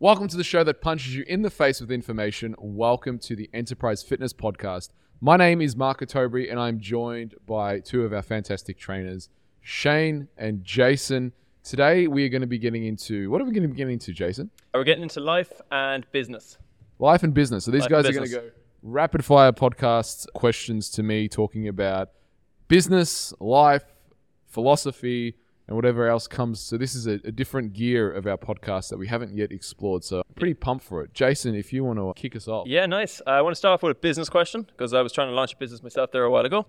Welcome to the show that punches you in the face with information. Welcome to the Enterprise Fitness Podcast. My name is Mark Ottobre, and I'm joined by two of our fantastic trainers, Shane and Jason. Today, we are going to be getting into what are we going to be getting into, Jason? Uh, we're getting into life and business. Life and business. So these Life guys are going to go rapid fire podcasts, questions to me, talking about business, life, philosophy, and whatever else comes. So this is a, a different gear of our podcast that we haven't yet explored. So I'm pretty pumped for it. Jason, if you want to kick us off. Yeah, nice. I want to start off with a business question because I was trying to launch a business myself there a while ago.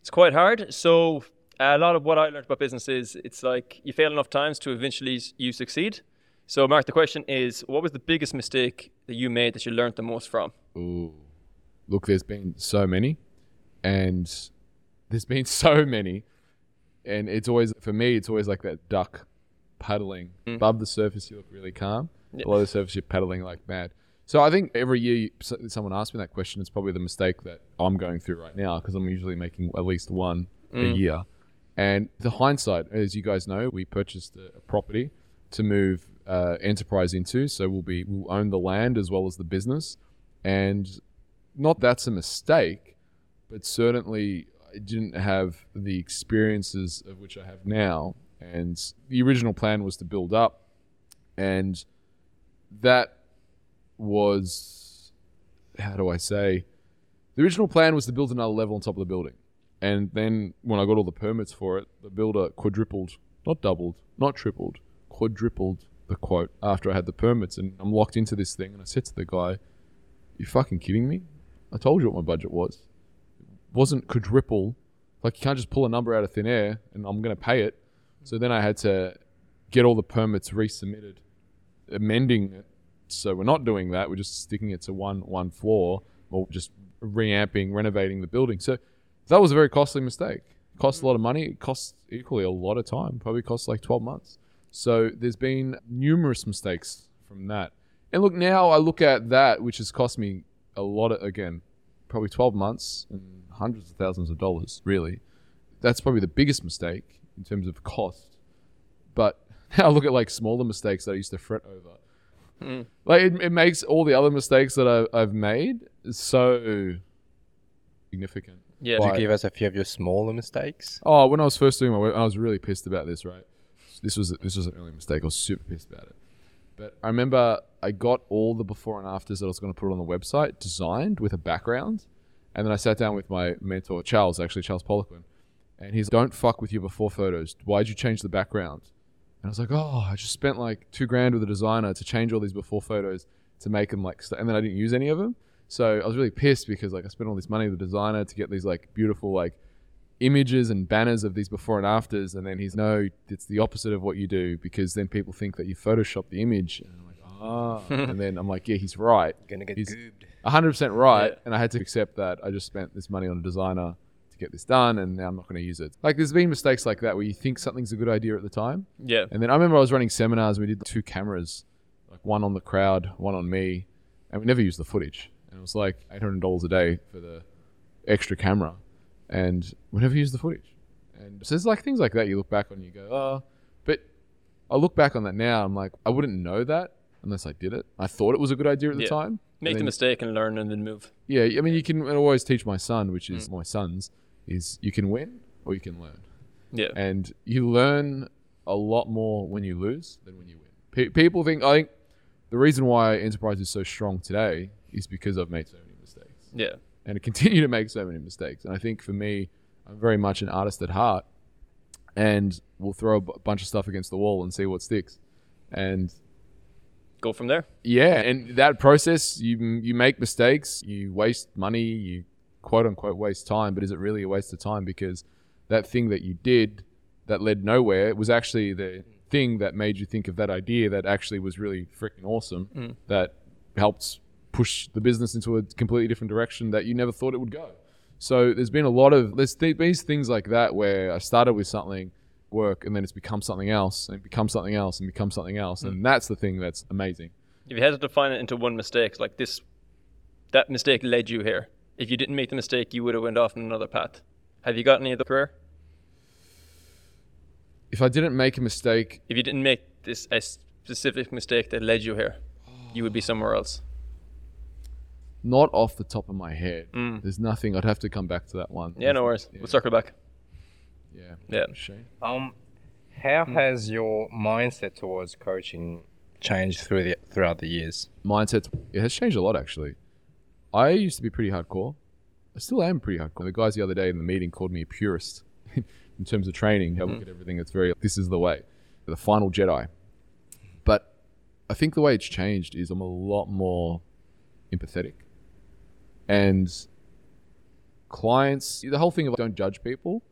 It's quite hard. So a lot of what I learned about business is it's like you fail enough times to eventually you succeed. So Mark, the question is, what was the biggest mistake that you made that you learned the most from? Ooh. Look, there's been so many, and there's been so many, and it's always for me. It's always like that duck paddling above the surface. You look really calm. Yeah. Below the surface, you're paddling like mad. So I think every year you, someone asks me that question. It's probably the mistake that I'm going through right now because I'm usually making at least one a year. And the hindsight, as you guys know, we purchased a, a property to move uh, enterprise into. So we'll be we'll own the land as well as the business, and not that's a mistake, but certainly I didn't have the experiences of which I have now. And the original plan was to build up, and that was how do I say? The original plan was to build another level on top of the building. And then when I got all the permits for it, the builder quadrupled, not doubled, not tripled, quadrupled the quote after I had the permits. And I'm locked into this thing. And I said to the guy, You fucking kidding me? I told you what my budget was. It wasn't quadruple. Like, you can't just pull a number out of thin air and I'm going to pay it. So then I had to get all the permits resubmitted, amending it. So we're not doing that. We're just sticking it to one one floor or just reamping, renovating the building. So that was a very costly mistake. Cost a mm. lot of money. It costs equally a lot of time. Probably costs like 12 months. So there's been numerous mistakes from that. And look, now I look at that, which has cost me a lot of, again, probably 12 months and hundreds of thousands of dollars, really. That's probably the biggest mistake in terms of cost. But now I look at like smaller mistakes that I used to fret over. Mm. Like it, it makes all the other mistakes that I, I've made so significant. Yeah. Why? Could you give us a few of your smaller mistakes? Oh, when I was first doing my work, I was really pissed about this. Right, this was this was an early mistake. I was super pissed about it. But I remember I got all the before and afters that I was going to put on the website designed with a background, and then I sat down with my mentor Charles, actually Charles Poliquin, and he's don't fuck with your before photos. Why'd you change the background? And I was like, oh, I just spent like two grand with a designer to change all these before photos to make them like, st- and then I didn't use any of them. So I was really pissed because like I spent all this money with the designer to get these like beautiful like images and banners of these before and afters, and then he's no, it's the opposite of what you do because then people think that you Photoshop the image, and I'm like, ah, and then I'm like, yeah, he's right, Gonna get He's- goobed. hundred percent right, Yeah. and I had to accept that I just spent this money on a designer to get this done, and now I'm not going to use it. Like there's been mistakes like that where you think something's a good idea at the time, Yeah. and then I remember I was running seminars and we did two cameras, like one on the crowd, one on me, and we never used the footage. And it was like eight hundred dollars a day for the extra camera, and we never used the footage. And so there's like things like that you look back on and you go, oh, but I look back on that now, I'm like, I wouldn't know that unless I did it. I thought it was a good idea at the Yeah. time. Make and the mistake and learn and then move. Yeah, I mean, you can always teach my son, which is Mm. my son's, is you can win or you can learn Yeah. and you learn a lot more when you lose than when you win. Pe- people think I think the reason why enterprise is so strong today is because I've made so many mistakes Yeah. and I continue to make so many mistakes. And I think for me, I'm very much an artist at heart, and we'll throw a b- bunch of stuff against the wall and see what sticks. And Go from there. yeah, and that process, you you make mistakes, you waste money, you quote unquote waste time, but is it really a waste of time? Because that thing that you did that led nowhere was actually the thing that made you think of that idea that actually was really freaking awesome. Mm. That helped push the business into a completely different direction that you never thought it would go. So there's been a lot of there's th- these things like that where I started with something work and then it's become something else and it becomes something else and becomes something else and that's the thing that's amazing. If you had to define it into one mistake, like this, that mistake led you here. If you didn't make the mistake, you would have went off on another path. Have you got any of the career? If I didn't make a mistake, If you didn't make this a specific mistake that led you here, you would be somewhere else? Not off the top of my head. Mm. There's nothing. I'd have to come back to that one. Yeah, no worries. Yeah. We'll circle back. Yeah. Yeah. Shane? Um, how has your mindset towards coaching changed through the throughout the years? mindset it has changed a lot actually i used to be pretty hardcore i still am pretty hardcore the guys the other day in the meeting called me a purist in terms of training i look at everything that's very this is the way the final jedi but i think the way it's changed is i'm a lot more empathetic and clients the whole thing of don't judge people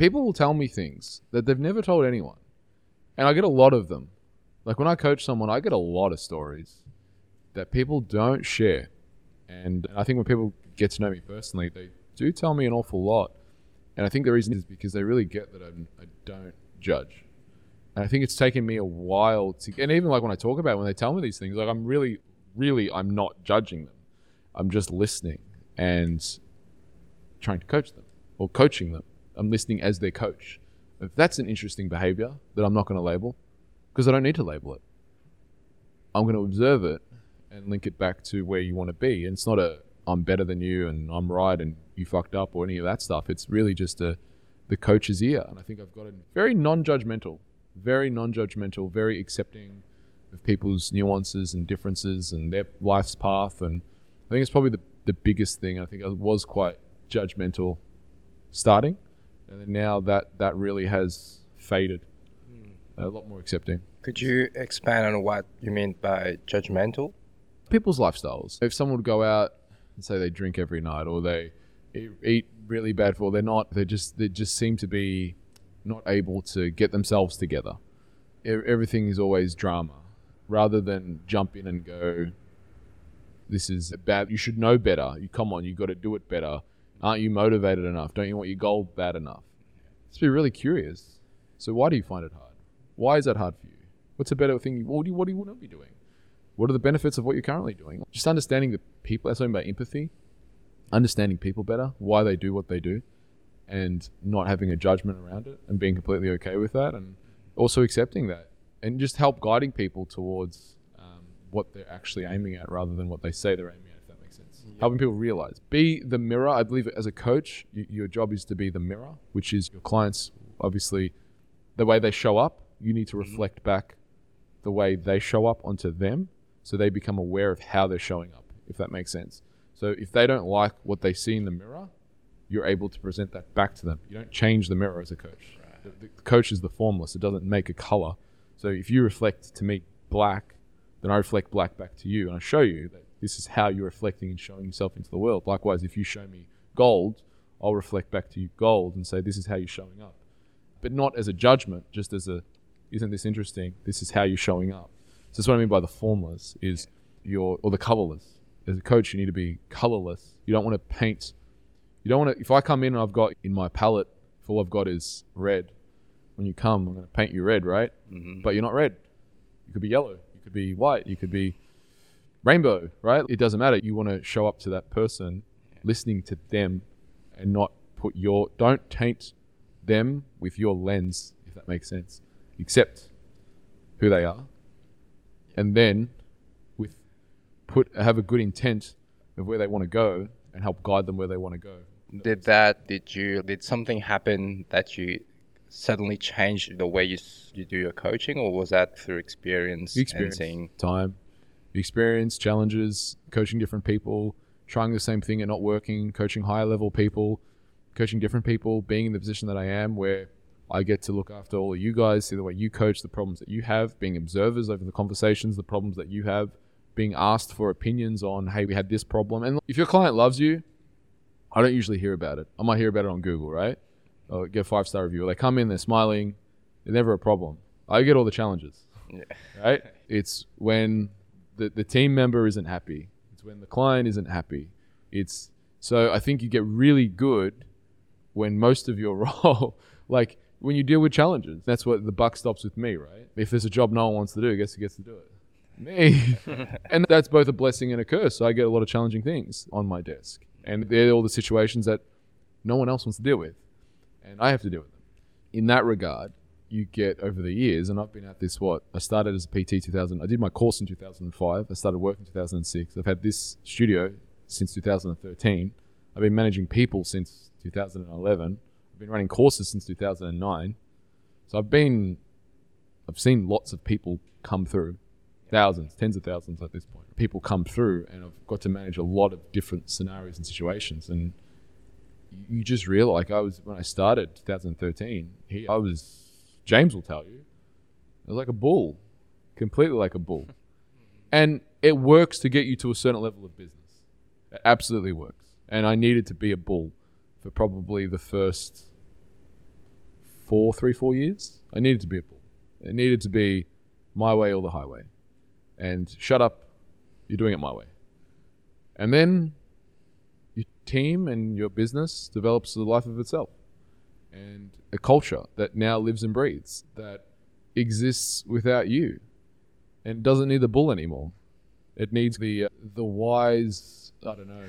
people will tell me things that they've never told anyone and i get a lot of them like when I coach someone, I get a lot of stories that people don't share. And I think when people get to know me personally, they do tell me an awful lot. And I think the reason is because they really get that I'm, I don't judge. And I think it's taken me a while to, and even like when I talk about it, when they tell me these things, like I'm really, really, I'm not judging them. I'm just listening and trying to coach them or coaching them. I'm listening as their coach. If that's an interesting behavior that I'm not going to label, because I don't need to label it. I'm going to observe it and link it back to where you want to be. And it's not a I'm better than you and I'm right and you fucked up or any of that stuff. It's really just a the coach's ear. And I think I've got a very non-judgmental, very non-judgmental, very accepting of people's nuances and differences and their life's path. And I think it's probably the, the biggest thing. I think I was quite judgmental starting, and then now that that really has faded. A lot more accepting. Could you expand on what you mean by judgmental? people's lifestyles. If someone would go out and say they drink every night or they eat really bad food, they're not. They just they just seem to be not able to get themselves together. Everything is always drama, rather than jump in and go. This is bad. You should know better. You come on. You got to do it better. Aren't you motivated enough? Don't you want your goal bad enough? Just be really curious. So why do you find it hard? Why is that hard for you? What's a better thing? What do you, what do you want to be doing? What are the benefits of what you're currently doing? Just understanding the people. That's something about empathy. Understanding people better, why they do what they do, and not having a judgment around it, and being completely okay with that, and also accepting that, and just help guiding people towards um, what they're actually aiming at, rather than what they say they're aiming at. If that makes sense. Helping people realize, be the mirror. I believe as a coach, y- your job is to be the mirror, which is your clients. Obviously, the way they show up, you need to mm-hmm. reflect back the way they show up onto them so they become aware of how they're showing up if that makes sense so if they don't like what they see in the mirror you're able to present that back to them you don't change the mirror as a coach the, the coach is the formless it doesn't make a color so if you reflect to me black then i reflect black back to you and i show you that this is how you're reflecting and showing yourself into the world likewise if you show me gold i'll reflect back to you gold and say this is how you're showing up but not as a judgment just as a isn't this interesting? This is how you're showing up. So that's what I mean by the formless is your or the colorless. As a coach, you need to be colorless. You don't want to paint. You don't want to. If I come in and I've got in my palette, if all I've got is red, when you come, I'm going to paint you red, right? Mm-hmm. But you're not red. You could be yellow. You could be white. You could be rainbow, right? It doesn't matter. You want to show up to that person, listening to them, and not put your. Don't taint them with your lens, if that makes sense accept who they are, and then with put have a good intent of where they want to go and help guide them where they want to go. Did that? Did you? Did something happen that you suddenly changed the way you you do your coaching, or was that through experience, Experience, and time, experience, challenges, coaching different people, trying the same thing and not working, coaching higher level people, coaching different people, being in the position that I am where I get to look after all of you guys, see the way you coach, the problems that you have, being observers over the conversations, the problems that you have, being asked for opinions on, hey, we had this problem. And if your client loves you, I don't usually hear about it. I might hear about it on Google, right? Or get a five star review. Or they come in, they're smiling, they're never a problem. I get all the challenges, Yeah. right? It's when the, the team member isn't happy. It's when the client isn't happy. It's so I think you get really good when most of your role, like when you deal with challenges. That's what the buck stops with me, right? If there's a job no one wants to do, guess who gets to do it? Me. and that's both a blessing and a curse. So I get a lot of challenging things on my desk. And they're all the situations that no one else wants to deal with. And I have to deal with them. In that regard, you get over the years, and I've been at this what I started as a PT 2000. I did my course in 2005. I started work in 2006. I've had this studio since 2013. I've been managing people since 2011. I've been running courses since 2009. So I've been, I've seen lots of people come through, thousands, tens of thousands at this point. People come through, and I've got to manage a lot of different scenarios and situations. And you- just realize, like I was when I started 2013, he, I was, James will tell you, I was like a bull, completely like a bull. And it works to get you to a certain level of business. It absolutely works. And I needed to be a bull for probably the first four, three, four years. I needed to be a bull. It needed to be my way or the highway. And shut up, you're doing it my way. And then your team and your business develops the life of itself. And a culture that now lives and breathes, that exists without you and doesn't need the bull anymore. It needs the uh, the wise, I don't know,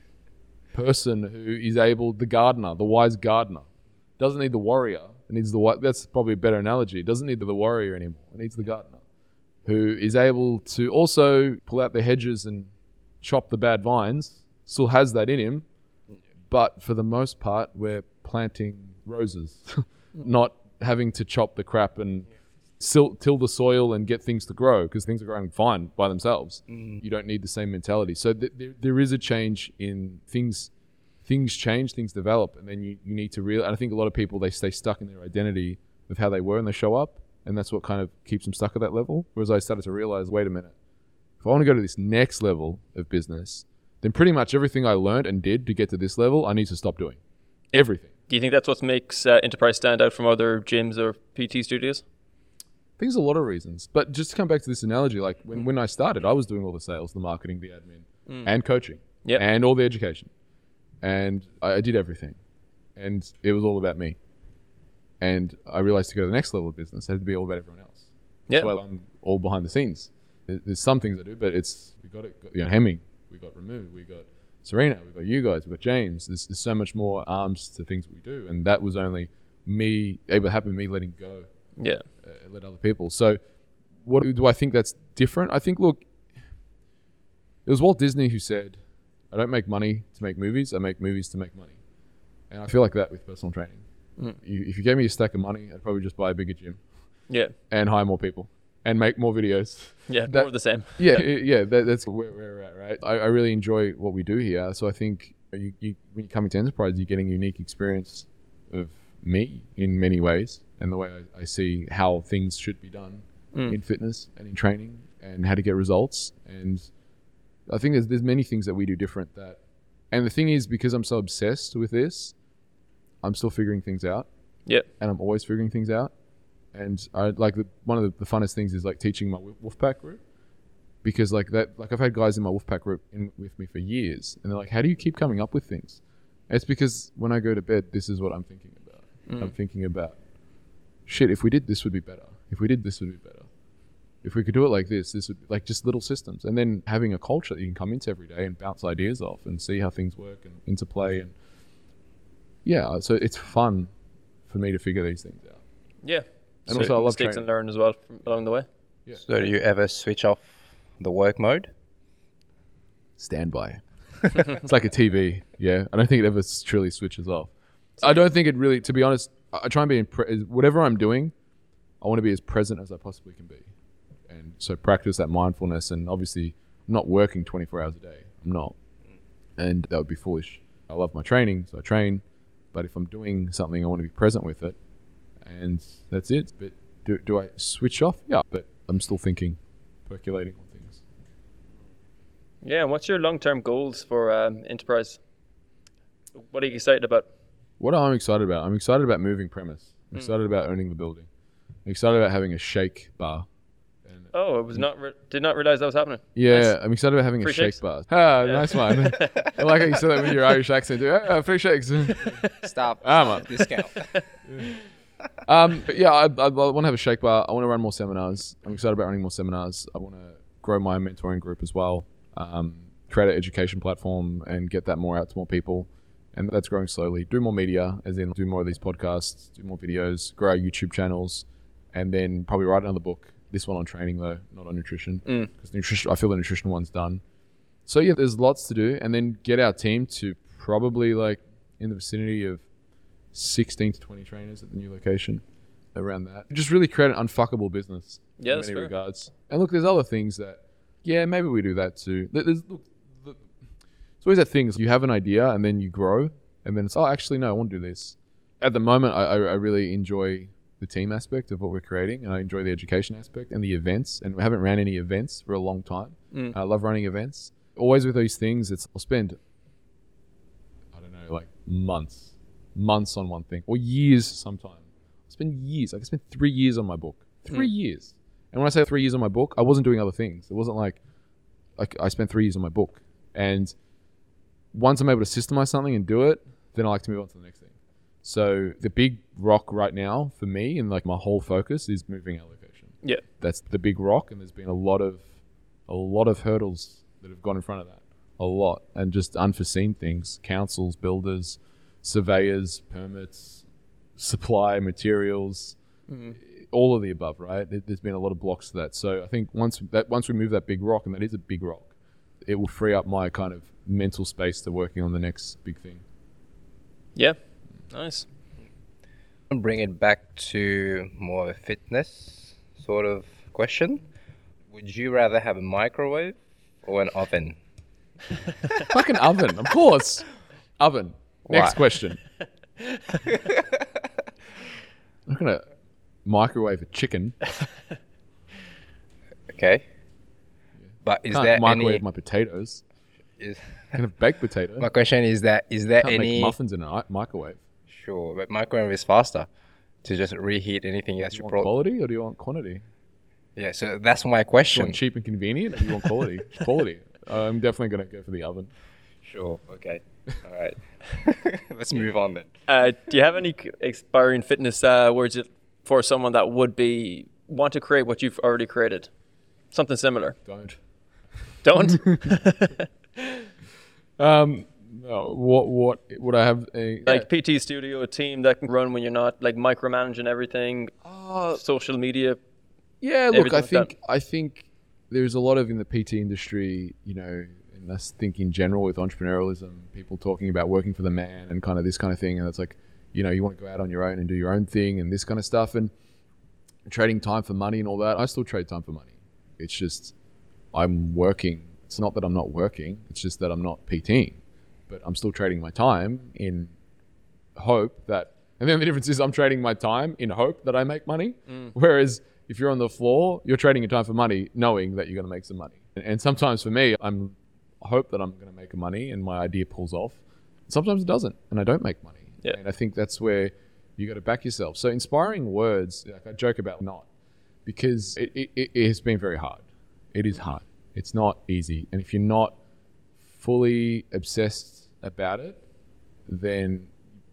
person who is able, the gardener, the wise gardener. Doesn't need the warrior. It needs the that's probably a better analogy. It doesn't need the, the warrior anymore. It needs the gardener who is able to also pull out the hedges and chop the bad vines. Still has that in him, but for the most part, we're planting roses, not having to chop the crap and sil- till the soil and get things to grow because things are growing fine by themselves. Mm. You don't need the same mentality. So th- there, there is a change in things. Things change, things develop, and then you, you need to real. And I think a lot of people they stay stuck in their identity of how they were and they show up, and that's what kind of keeps them stuck at that level. Whereas I started to realize, wait a minute, if I want to go to this next level of business, then pretty much everything I learned and did to get to this level, I need to stop doing. Everything. Do you think that's what makes uh, Enterprise stand out from other gyms or PT studios? I think there's a lot of reasons. But just to come back to this analogy, like when, when I started, I was doing all the sales, the marketing, the admin, and coaching, Yep. and all the education. And I, I did everything. And it was all about me. And I realized to go to the next level of business, it had to be all about everyone else. Yeah. Why I'm all behind the scenes. There's some things I do, but it's, we got it, got, you know, Hemming, we got Remove, we got Serena, we've got you guys, we've got James. There's, there's so much more arms to things we do. And that was only me, able to happen, me letting go Yeah. uh, let other people. So, what do I think that's different? I think, look, it was Walt Disney who said, "I don't make money to make movies. I make movies to make money." And I feel like that with personal training. Mm. You, if you gave me a stack of money, I'd probably just buy a bigger gym Yeah. and hire more people and make more videos. Yeah. That- more of the same. Yeah, yeah, that, that's where, we're at, right? I, I really enjoy what we do here. So I think you, you, when you're coming to enterprise, you're getting a unique experience of me in many ways and the way I, I see how things should be done Mm. in fitness and in training and how to get results. And I think there's, there's many things that we do different that, and the thing is, because I'm so obsessed with this, I'm still figuring things out Yeah. and I'm always figuring things out. And I like the, one of the, the funnest things is like teaching my Wolfpack group because like that, like I've had guys in my Wolfpack group in with me for years, and they're like, "How do you keep coming up with things?" And it's because when I go to bed, this is what I'm thinking about. Mm. I'm thinking about, shit. If we did this, would be better. If we did this, would be better. If we could do it like this, this would like just little systems, and then having a culture that you can come into every day and bounce ideas off and see how things work and interplay and yeah, so it's fun for me to figure these things out. Yeah. And So also I love mistakes training. and learn as well from along the way. So do you ever switch off the work mode? Standby. it's like a TV. Yeah, I don't think it ever truly switches off. I don't think it really. To be honest, I I try and be in pre- whatever I'm doing. I want to be as present as I possibly can be, and so practice that mindfulness. And obviously, I'm not working 24 hours a day. I'm not, and that would be foolish. I love my training, so I train. But if I'm doing something, I want to be present with it, and that's it. But do do I switch off? Yeah, but I'm still thinking, percolating on things. Yeah. And what's your long term goals for um, Enterprise? What are you excited about? What I'm excited about, I'm excited about moving premise. I'm Hmm. excited about owning the building. I'm excited about having a shake bar. And Oh, I was not re- did not realize that was happening. yeah, Nice. I'm excited about having Free a shake bar. Ah, Yeah. nice one. I like how you said that with your Irish accent. too. Ah, free shakes. Stop. Ah, man. Discount. um, but yeah, I, I, I want to have a shake bar. I want to run more seminars. I'm excited about running more seminars. I want to grow my mentoring group as well. Um, create an education platform and get that more out to more people. and that's growing slowly. Do more media, as in do more of these podcasts, do more videos, grow our YouTube channels, and then probably write another book. This one on training though, not on nutrition, Mm. because nutrition. I feel the nutrition one's done. So yeah, there's lots to do, and then get our team to probably like in the vicinity of 16 to 20 trainers at the new location, around that. Just really create an unfuckable business Yeah, in many fair. regards. And look, there's other things that, yeah, maybe we do that too. There's, look, the, it's always that thing. is You have an idea and then you grow, and then it's oh, actually no, I want to do this. At the moment, I, I, I really enjoy the team aspect of what we're creating, and I enjoy the education aspect and the events. And we haven't ran any events for a long time. Mm. I love running events. Always with these things, it's I'll spend, I don't know, like months, months on one thing, or years sometimes. I spend years. Like I spent three years on my book. Hmm. Three years. And when I say three years on my book, I wasn't doing other things. It wasn't like, like I spent three years on my book. And once I'm able to systemize something and do it, then I like to move on to the next thing. So the big rock right now for me and like my whole focus is moving our location. Yeah. That's the big rock, and there's been a lot of, a lot of hurdles that have gone in front of that. A lot, and just unforeseen things: councils, builders, surveyors, permits, supply materials, mm-hmm. all of the above. Right? There- There's been a lot of blocks to that. So I think once that once we move that big rock, and that is a big rock, it will free up my kind of mental space to working on the next big thing. Yeah. Nice. I'll bring it back to more of a fitness sort of question. Would you rather have a microwave or an oven? Fucking oven, of course. Oven. Next question. I'm not gonna microwave a chicken. Okay. But is Can't there microwave any? my potatoes. Is, Can have baked potato. my question is that is there Can't any? make muffins in a mi- microwave. Sure, but microwave is faster to just reheat anything that Do you you want brought. quality or do you want quantity? Yeah, so that's my Do you question. want cheap and convenient or do you want quality? quality. I'm definitely gonna go for the oven. Sure. Okay. All right. Let's move on then. Uh, do you have any c- inspiring fitness uh, words that- for someone that would be want to create what you've already created? Something similar. Don't. Don't. Um. no, what what would I have? A, like PT Studio, a team that can run when you're not like micromanaging everything, Uh, social media. Yeah, look, everything I like that. think I think there's a lot of in the PT industry, you know, and I think in general with entrepreneurialism, people talking about working for the man and kind of this kind of thing, and it's like, you know, you want to go out on your own and do your own thing and this kind of stuff, and trading time for money and all that. I still trade time for money. It's just I'm working. It's not that I'm not working. It's just that I'm not PTing, but I'm still trading my time in hope that. And then the difference is I'm trading my time in hope that I make money. Mm. Whereas if you're on the floor, you're trading your time for money, knowing that you're going to make some money. And, sometimes for me, I'm hope that I'm going to make money and my idea pulls off. Sometimes it doesn't, and I don't make money. Yeah. And I think that's where you got to back yourself. So inspiring words, like I joke about not, because it, it, it has been very hard. It is hard. It's not easy. And if you're not fully obsessed about it, then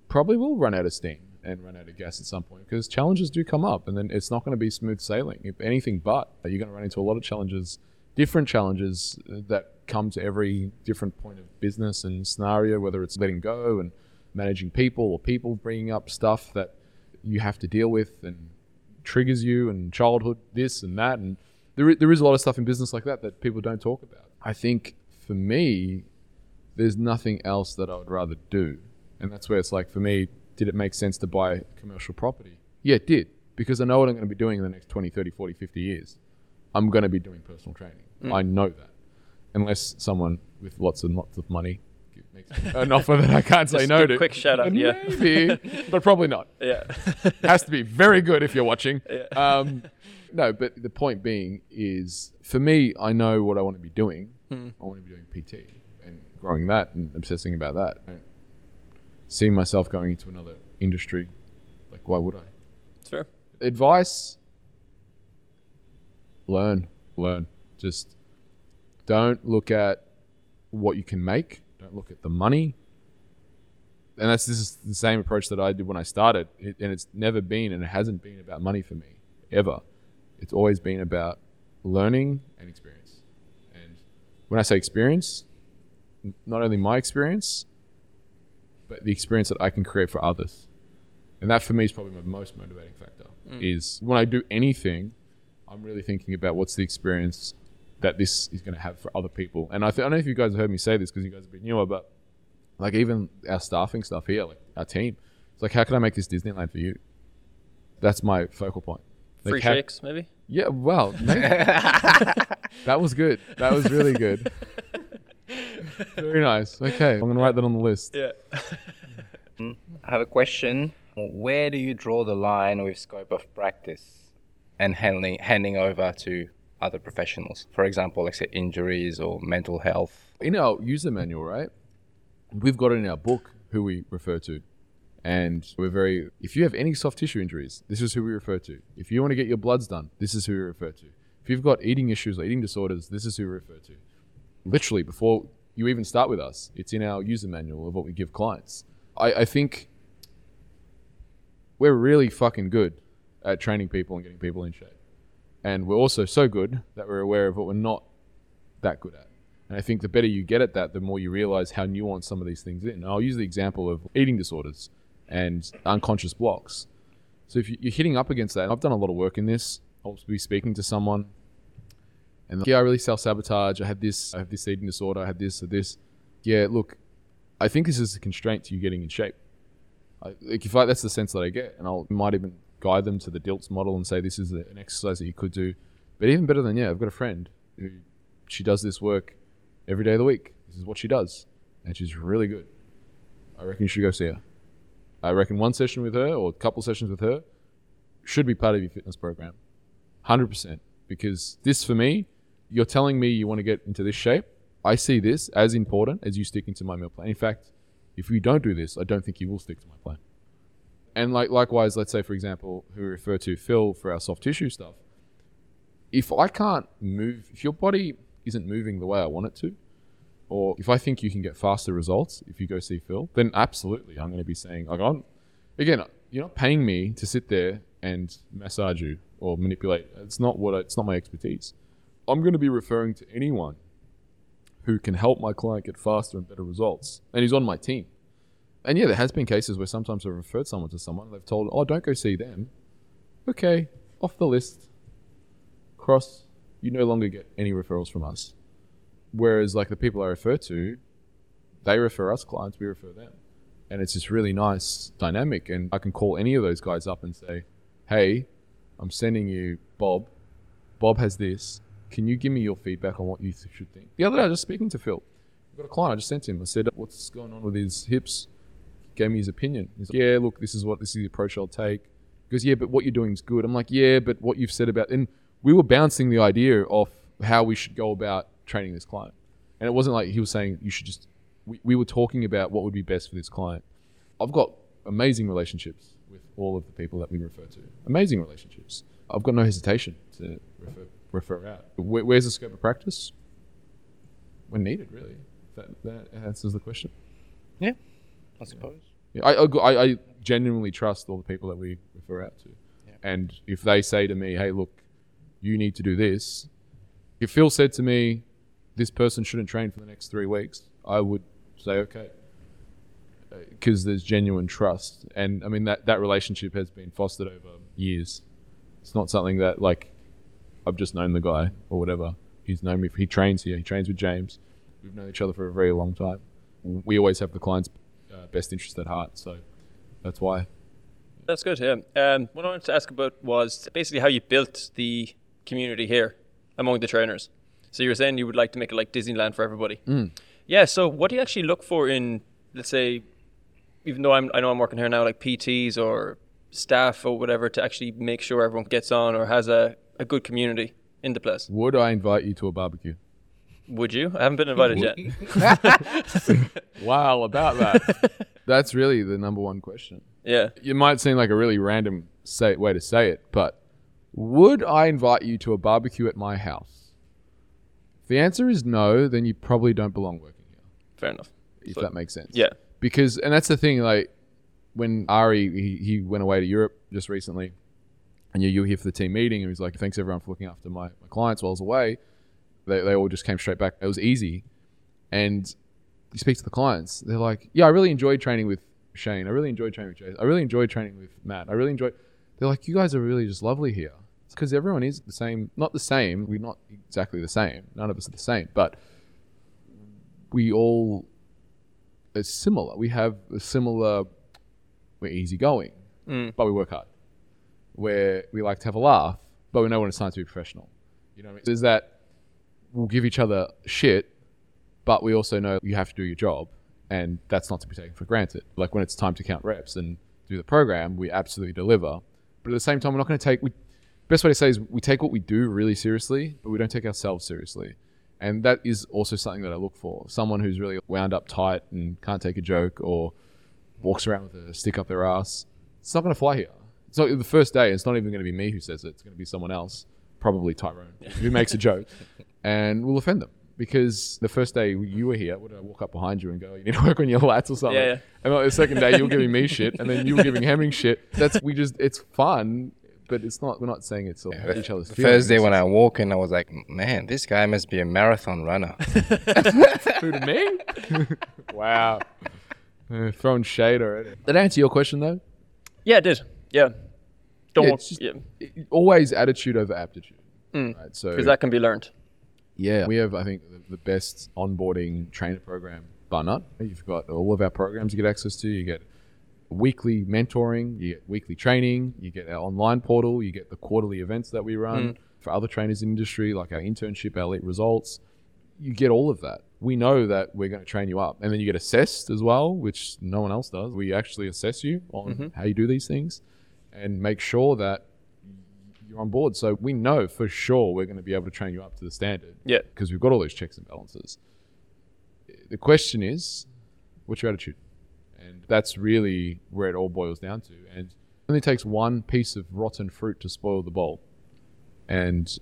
probably will run out of steam and run out of gas at some point because challenges do come up and then it's not going to be smooth sailing. If anything but, you're going to run into a lot of challenges, different challenges uh, that come to every different point of business and scenario, whether it's letting go and managing people or people bringing up stuff that you have to deal with and triggers you and childhood this and that. And there, there is a lot of stuff in business like that that people don't talk about. I think for me there's nothing else that i would rather do. And that's where it's like for me did it make sense to buy commercial property? Yeah it did because i know what i'm going to be doing in the next 20 30 40 50 years i'm going to be doing personal training i know that unless someone with lots and lots of money makes an offer that i can't say no to quick shout out, yeah. maybe but probably not Yeah. has to be very good if you're watching. Yeah. Um, no, but the point being is, for me, I know what I want to be doing. Hmm. I want to be doing PT and growing that and obsessing about that. I don't myself going into another industry. Like, why would I? Fair. Advice: learn, learn. Just don't look at what you can make. Don't look at the money and that's this is the same approach that I did when I started, it, and it's never been and it hasn't been about money for me ever. It's always been about learning and experience. And when I say experience, n- not only my experience, but the experience that I can create for others. And that for me is probably my most motivating factor. Mm. Is when I do anything, I'm really thinking about what's the experience that this is going to have for other people. And I, th- I don't know if you guys have heard me say this because you guys have bit newer, but like even our staffing stuff here, like our team, it's like, how can I make this Disneyland for you? That's my focal point. Like, Free how- shakes, maybe. Yeah, well, maybe. that was good. That was really good. Very nice. Okay, I'm gonna write that on the list. Yeah. I have a question. Where do you draw the line with scope of practice and handling handing over to other professionals? For example, like say injuries or mental health. In our user manual, right? We've got in our book who we refer to. And we're very, if you have any soft tissue injuries, this is who we refer to. If you want to get your bloods done, this is who we refer to. If you've got eating issues or eating disorders, this is who we refer to. Literally, before you even start with us, it's in our user manual of what we give clients. I, I think we're really fucking good at training people and getting people in shape. And we're also so good that we're aware of what we're not that good at. And I think the better you get at that, the more you realize how nuanced some of these things are. And I'll use the example of eating disorders and unconscious blocks. So if you- you're hitting up against that, I've done a lot of work in this. I'll be speaking to someone, and yeah, I really self sabotage. I had this, I have this eating disorder. I have this or this. Yeah, look, I think this is a constraint to you getting in shape. I, like if I, that's the sense that I get, and I'll might even guide them to the DILTS model and say this is an exercise that you could do. But even better than yeah, I've got a friend who she does this work every day of the week. This is what she does, and she's really good. I reckon you should go see her. I reckon one session with her or a couple sessions with her should be part of your fitness program, hundred percent. Because this for me, you're telling me you want to get into this shape. I see this as important as you sticking to my meal plan. In fact, if you don't do this, I don't think you will stick to my plan. And like likewise, let's say for example, who refer to Phil for our soft tissue stuff. If I can't move, if your body isn't moving the way I want it to, or if I think you can get faster results if you go see Phil, then absolutely I'm going to be saying like I'm again, you're not paying me to sit there and massage you or manipulate. It's not what I, it's not my expertise. I'm going to be referring to anyone who can help my client get faster and better results, and he's on my team. And yeah, there has been cases where sometimes I've referred someone to someone, they've told, "Oh, don't go see them." Okay, off the list. Cross. You no longer get any referrals from us. Whereas, like the people I refer to, they refer us clients, we refer them, and it's this really nice dynamic. And I can call any of those guys up and say, "Hey, I'm sending you Bob. Bob has this. Can you give me your feedback on what you should think?" The other day, I was just speaking to Phil. I've got a client. I just sent him. I said, "What's going on with his hips?" Gave me his opinion. He's like, "Yeah, look, this is what this is the approach I'll take." He goes, "Yeah, but what you're doing is good." I'm like, "Yeah, but what you've said about..." And we were bouncing the idea off how we should go about training this client, and it wasn't like he was saying you should just. We, we were talking about what would be best for this client. I've got amazing relationships with all of the people that we refer to. Amazing relationships. I've got no hesitation to refer, refer out. Where, where's the scope of practice? When needed, really. That, that answers the question. Yeah, I suppose. Yeah, I, I, I genuinely trust all the people that we refer out to. Yeah. And if they say to me, hey, look, you need to do this, if Phil said to me, this person shouldn't train for the next three weeks, I would say, okay. Uh, because there's genuine trust. And I mean, that, that relationship has been fostered over years. It's not something that, like, I've just known the guy or whatever. He's known me. He trains here. He trains with James. We've known each other for a very long time. We always have the client's uh, best interest at heart. So that's why. That's good. Yeah. Um, what I wanted to ask about was basically how you built the community here among the trainers. So you were saying you would like to make it like Disneyland for everybody. Mm. Yeah. So what do you actually look for in, let's say, even though I'm, I know I'm working here now, like PTs or staff or whatever, to actually make sure everyone gets on or has a, a good community in the place? Would I invite you to a barbecue? Would you? I haven't been invited yet. Wow, about that. That's really the number one question. Yeah. It might seem like a really random say, way to say it, but would I invite you to a barbecue at my house? If the answer is no, then you probably don't belong working here, Fair enough. if So- that makes sense. Yeah. because and that's the thing like when Ari he, he went away to Europe just recently and you, you were here for the team meeting and he was like thanks everyone for looking after my, my clients while I was away they, they all just came straight back it was easy and you speak to the clients, they're like, "Yeah, I really enjoyed training with Shane. I really enjoyed training with Jason. I really enjoyed training with Matt. I really enjoyed." They're like, "You guys are really just lovely here." It's because everyone is the same. Not the same. We're not exactly the same. None of us are the same, but we all are similar. We have a similar. We're easygoing, Mm. but we work hard. Where we like to have a laugh, but we know when it's time to be professional. You know, what I mean? there's that we'll give each other shit, but we also know you have to do your job, and that's not to be taken for granted. Like when it's time to count reps and do the program, we absolutely deliver. But at the same time, we're not going to take. We, best way to say is we take what we do really seriously, but we don't take ourselves seriously. And that is also something that I look for. Someone who's really wound up tight and can't take a joke or walks around with a stick up their ass. It's not going to fly here. It's not the first day. It's not even going to be me who says it. It's going to be someone else, probably Tyrone, who makes a joke, and we'll offend them because the first day you were here, would I walk up behind you and go, "You need to work on your lats or something?" Yeah, yeah. And like the second day, you were giving me shit, and then you were giving Hemming shit. That's we just it's fun, but it's not. We're not saying it's all each other's. The feelings. first day when I walk in, I was like, man, this guy must be a marathon runner. Who to me? wow. Uh, throwing shade already. Did that answer your question though? Yeah, it did. Yeah. Don't Yeah, want, just- yeah, It- always attitude over aptitude. Mm. Right. So because that can be learned. Yeah, we have I think the, best onboarding trainer program, bar none. You've got all of our programs you get access to. You get weekly mentoring, you get weekly training, you get our online portal, you get the quarterly events that we run mm. for other trainers in industry, like our internship, our elite results. You get all of that. We know that we're going to train you up, and then you get assessed as well, which no one else does. We actually assess you on mm-hmm. how you do these things, and make sure that you're on board. So we know for sure we're going to be able to train you up to the standard Yeah. because we've got all those checks and balances. The question is, what's your attitude? And that's really where it all boils down to. And it only takes one piece of rotten fruit to spoil the bowl. And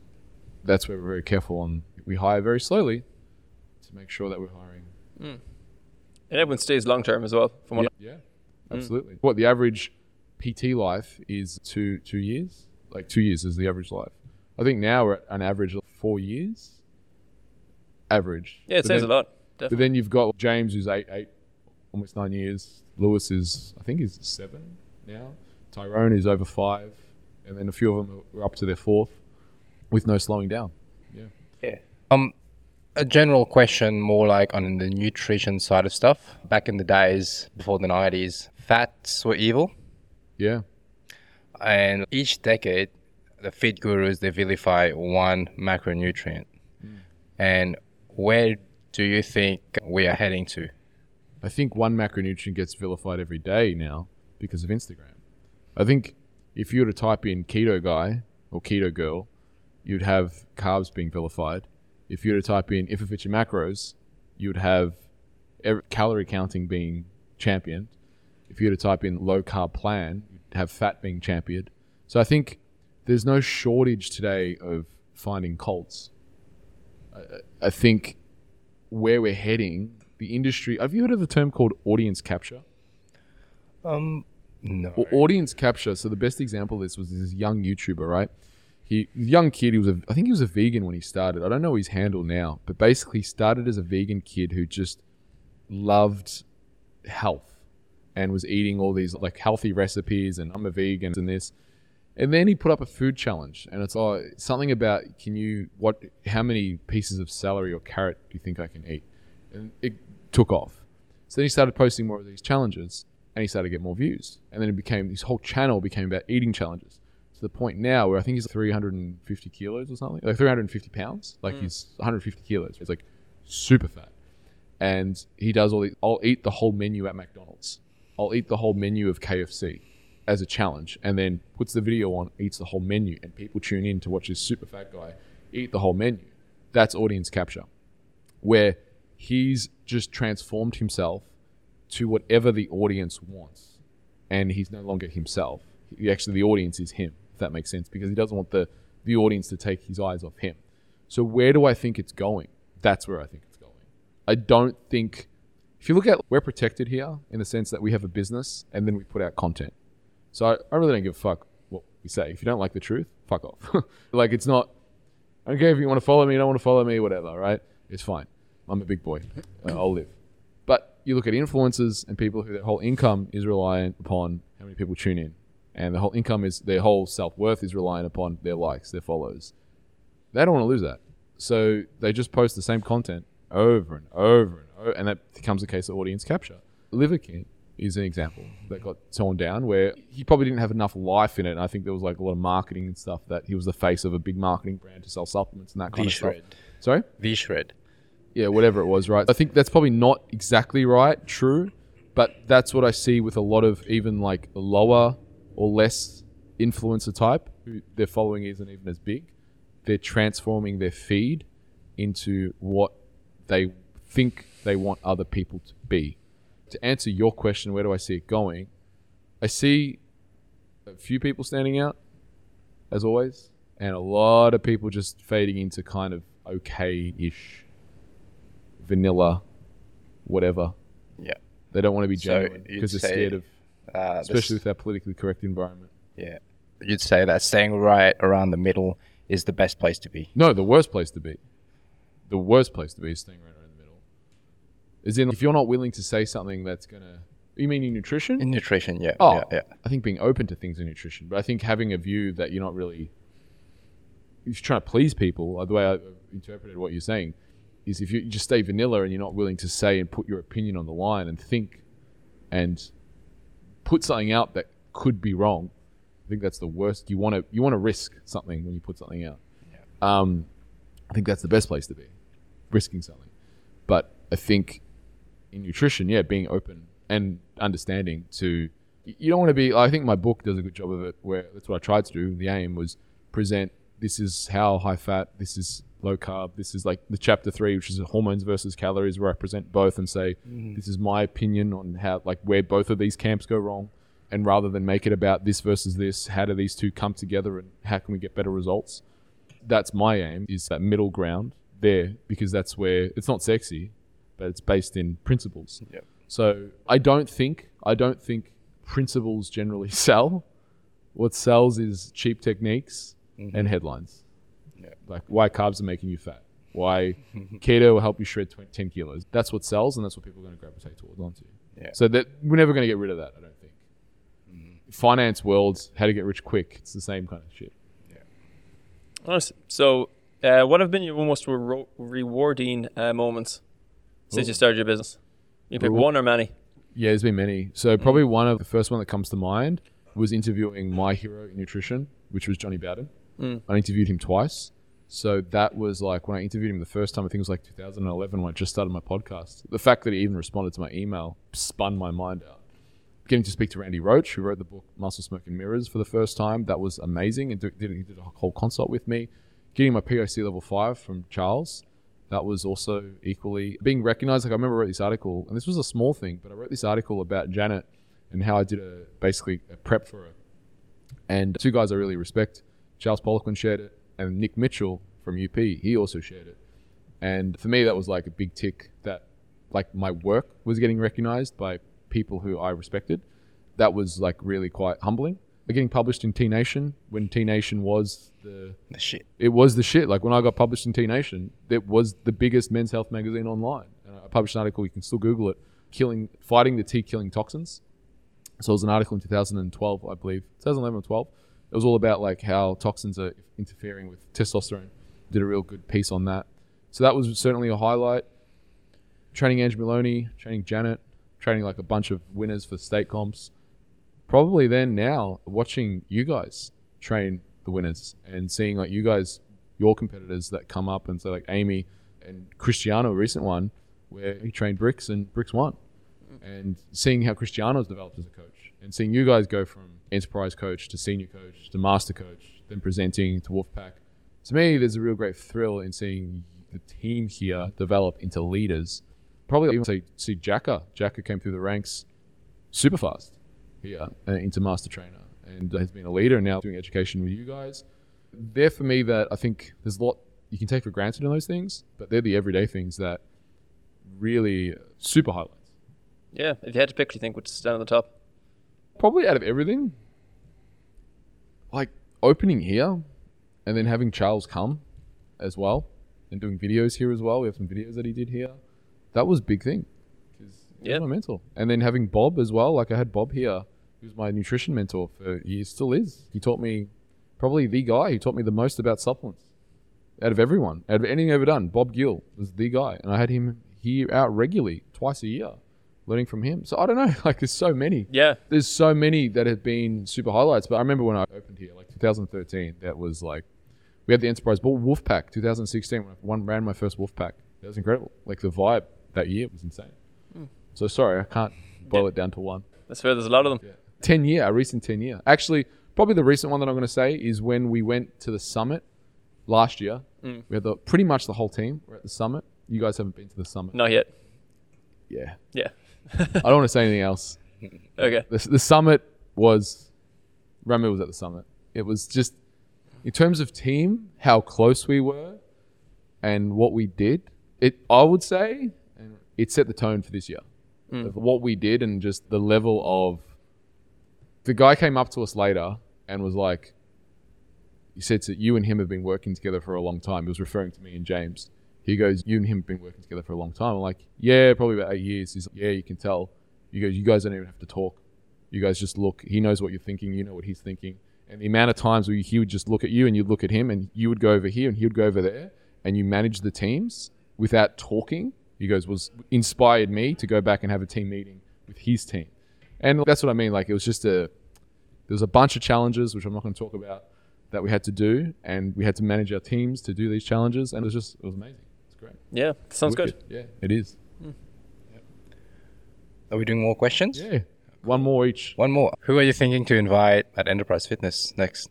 that's where we're very careful on. We hire very slowly to make sure that we're hiring. Mm. And everyone stays long term as well. From what Yeah, yeah mm. absolutely. What the average PT life is two two years. Like two years is the average life. I think now we're at an average of four years. Average. yeah, it But says then- a lot. But then you've got James, who's eight, eight, almost nine years. Lewis is, I think, he's seven now. Tyrone is over five, and then a few of them are up to their fourth, with no slowing down. Yeah. Yeah. Um, a general question, more like on the nutrition side of stuff. Back in the days before the nineties, fats were evil, Yeah. And each decade, the feed gurus they vilify one macronutrient. Hmm. And where do you think we are heading to? I think one macronutrient gets vilified every day now because of Instagram. I think if you were to type in keto guy or keto girl, you'd have carbs being vilified. If you were to type in if it fits your macros, you'd have calorie counting being championed. If you were to type in low carb plan, have fat being championed. So I think there's no shortage today of finding cults. I, I think where we're heading, the industry. Have you heard of the term called audience capture? Um, no. Well, audience capture. So the best example of this was this young YouTuber, right? He young kid. He was a. I think he was a vegan when he started. I don't know his handle now, but basically he started as a vegan kid who just loved health and was eating all these like healthy recipes and I'm a vegan and this. And then he put up a food challenge, and it's all something about can you what how many pieces of celery or carrot do you think I can eat? And it took off. So then he started posting more of these challenges, and he started to get more views. And then it became his whole channel became about eating challenges to the point now where I think he's 350 kilos or something, like 350 pounds. Like hmm. he's 150 kilos. It's like super fat, and he does all these. I'll eat the whole menu at McDonald's. I'll eat the whole menu of KFC as a challenge, and then puts the video on, eats the whole menu, and people tune in to watch this super fat guy eat the whole menu. That's audience capture, where he's just transformed himself to whatever the audience wants, and he's no longer himself. He actually, the audience is him, if that makes sense, because he doesn't want the the audience to take his eyes off him. So where do I think it's going? That's where I think it's going. I don't think if you look at we're protected here in the sense that we have a business and then we put out content. So I, I really don't give a fuck what we say. If you don't like the truth, fuck off. like it's not. I don't care if you want to follow me, you don't want to follow me, whatever. Right? It's fine. I'm a big boy. Uh, I'll live. But you look at influencers and people who their whole income is reliant upon how many people tune in, and the whole income is their whole self worth is reliant upon their likes, their follows. They don't want to lose that, so they just post the same content over and over and and that becomes a case of audience capture. Liver King is an example that got torn down where he probably didn't have enough life in it. And I think there was like a lot of marketing and stuff that he was the face of a big marketing brand to sell supplements and that kind of stuff. V-Shred. Sorry? V-Shred. yeah, whatever it was, right? I think that's probably not exactly right, true, but that's what I see with a lot of even like lower or less influencer type who their following isn't even as big. They're transforming their feed into what they think they want other people to be. To answer your question, where do I see it going? I see a few people standing out, as always, and a lot of people just fading into kind of okay ish vanilla, whatever. Yeah. They don't want to be So genuine because they're say, scared of, Uh, especially with our politically correct environment. yeah. You'd say that staying right around the middle is the best place to be. No, the worst place to be. The worst place to be is staying right around the middle. Is in if you're not willing to say something that's gonna. You mean in nutrition? In nutrition, yeah. Oh, yeah, yeah. I think being open to things in nutrition, but I think having a view that you're not really, if you're trying to please people, the way I interpreted what you're saying, is if you just stay vanilla and you're not willing to say and put your opinion on the line and think, and put something out that could be wrong. I think that's the worst. You want to you want to risk something when you put something out. Um, I think that's the best place to be, risking something. But I think in nutrition, yeah, being open and understanding to you don't want to be. I think my book does a good job of it. Where that's what I tried to do. The aim was present. This is how high fat. This is low carb. This is like the chapter three, which is hormones versus calories, where I present both and say mm-hmm. this is my opinion on how like where both of these camps go wrong. And rather than make it about this versus this, how do these two come together and how can we get better results? That's my aim is that middle ground there because that's where it's not sexy, but it's based in principles. Yep. So I don't think I don't think principles generally sell. What sells is cheap techniques and headlines. Yeah. Like why carbs are making you fat. Why keto will help you shred 20, 10 kilos. That's what sells, and that's what people are going to gravitate towards onto. Yeah. So that we're never going to get rid of that. I don't think. Finance world, how to get rich quick. It's the same kind of shit. Nice. So, uh, what have been your most re- rewarding uh, moments since Ooh. you started your business? You pick Rewar- one or many? Yeah, there's been many. So probably one of the first one that comes to mind was interviewing my hero in nutrition, which was Jonny Bowden. Mm. I interviewed him twice. So that was like when I interviewed him the first time, I think it was like 2011 when I just started my podcast. The fact that he even responded to my email spun my mind out. Getting to speak to Randy Roach, who wrote the book Muscle Smoke and Mirrors for the first time, that was amazing. And did, he did a whole consult with me. Getting my POC level five from Charles, that was also equally being recognized. Like I remember I wrote this article, and this was a small thing, but I wrote this article about Janet and how I did a basically a prep for her. And two guys I really respect, Charles Poliquin shared it, and Nick Mitchell from UP, he also shared it. And for me, that was like a big tick that like my work was getting recognized by people who I respected. That was like really quite humbling. Getting published in T Nation when T Nation was the The shit. it was the shit. Like when I got published in T Nation, it was the biggest men's health magazine online. And I published an article, you can still Google it, killing, fighting the T killing toxins. So it was an article in 2012, I believe, 2011 or 12. It was all about like how toxins are interfering with testosterone. Did a real good piece on that. So that was certainly a highlight. Training Ange Maloney, training Janet, training like a bunch of winners for state comps. Probably then now watching you guys train the winners and seeing like you guys, your competitors that come up and say like Amy and Cristiano, a recent one where he trained Bricks and Bricks won, and seeing how Cristiano's developed as a coach and seeing you guys go from enterprise coach to senior coach to master coach, then presenting to Wolfpack. To me, there's a real great thrill in seeing the team here develop into leaders. Probably even say see Jacka. Jacka came through the ranks super fast here uh, into master trainer and has been a leader and now doing education with you guys. They're for me that I think there's a lot you can take for granted in those things, but they're the everyday things that really super highlights. Yeah. If you had to pick, do you think would stand at the top? Probably out of everything, like opening here and then having Charles come as well and doing videos here as well. We have some videos that he did here. That was a big thing because Yeah. my mentor. And then having Bob as well. Like I had Bob here, who was my nutrition mentor for he still is. He taught me probably the guy. who taught me the most about supplements out of everyone, out of anything I've ever done. Bob Gill was the guy, and I had him here out regularly twice a year, learning from him. So I don't know. Like there's so many Yeah. there's so many that have been super highlights. But I remember when I opened here, like 2013, that was like we had the Enterprise Ball Wolfpack 2016 when I one ran my first Wolfpack. That was incredible. Like the vibe that year was insane. Hmm. So sorry, I can't boil Yeah. it down to one. That's fair. There's a lot of them. 10 year, a recent 10 year. Actually, probably the recent one that I'm going to say is when we went to the summit last year. Mm. We had the pretty much the whole team were at the summit. You guys haven't been to the summit. Not yet. Yeah. Yeah. I don't want to say anything else. okay. the, the summit was Rami was at the summit. It was just in terms of team, how close we were, and what we did. It I would say, it set the tone for this year. Of what we did and just the level of. The guy came up to us later and was like, "He said that you and him have been working together for a long time." He was referring to me and James. He goes, "You and him have been working together for a long time." I'm like, "Yeah, probably about eight years." He's like, "Yeah, you can tell." He goes, "You guys don't even have to talk. You guys just look. He knows what you're thinking. You know what he's thinking." And the amount of times where he would just look at you and you'd look at him and you would go over here and he would go over there and you manage the teams without talking. He goes, was inspired me to go back and have a team meeting with his team. And that's what I mean. Like it was just a, there was a bunch of challenges, which I'm not going to talk about, that we had to do. And we had to manage our teams to do these challenges. And it was just, it was amazing. It's great. Yeah. Sounds good. Yeah, it is. Hmm. Are we doing more questions? Yeah. One more each. One more. Who are you thinking to invite at Enterprise Fitness next?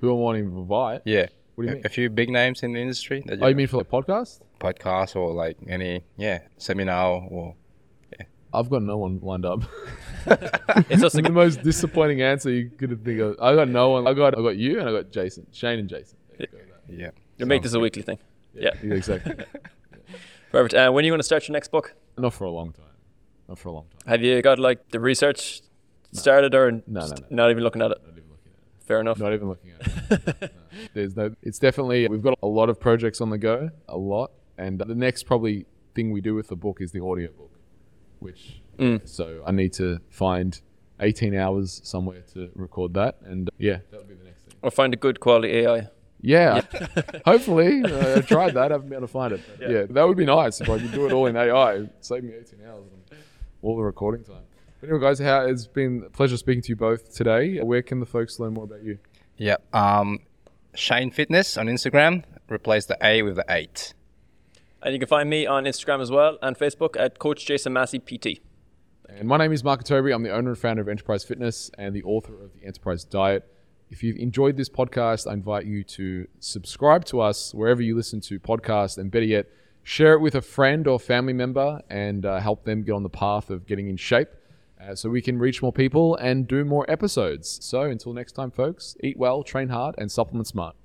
Who I want to invite. Yeah. What do you a, mean? a few big names in the industry that you Oh, you mean for the podcast? podcast or like any yeah seminar or I've got no one lined up. It's just the like, most disappointing answer you could think of. I got no one. I got I got you and I got Jason, Shane and Jason. There you go with that. yeah. you make this a weekly thing. Yeah. exactly. Perfect. Uh, when are you going to start your next book? Not for a long time. Not for a long time. Have you got like the research started or No, no, just no. not even looking at it? Not even looking at it. Fair enough. Not even looking at it. No. There's no. It's definitely we've got a lot of projects on the go, a lot, and the next probably thing we do with the book is the audio book, which Mm. so I need to find 18 hours somewhere to record that, and yeah, that'll be the next thing. Or find a good quality AI. Yeah, hopefully. Uh, I tried that. I haven't been able to find it. But yeah. that would be nice if I could do it all in AI. Save me 18 hours and all the recording time. But anyway, guys, how, it's been a pleasure speaking to you both today. Where can the folks learn more about you? Yeah. Um, Shane Fitness on Instagram. Replace the A with the eight. And you can find me on Instagram as well and Facebook at Coach Jason Massey PT. And my name is Mark Toby. I'm the owner and founder of Enterprise Fitness and the author of the Enterprise Diet. If you've enjoyed this podcast, I invite you to subscribe to us wherever you listen to podcasts, and better yet, share it with a friend or family member and uh, help them get on the path of getting in shape uh, so we can reach more people and do more episodes. So until next time, folks, eat well, train hard, and supplement smart.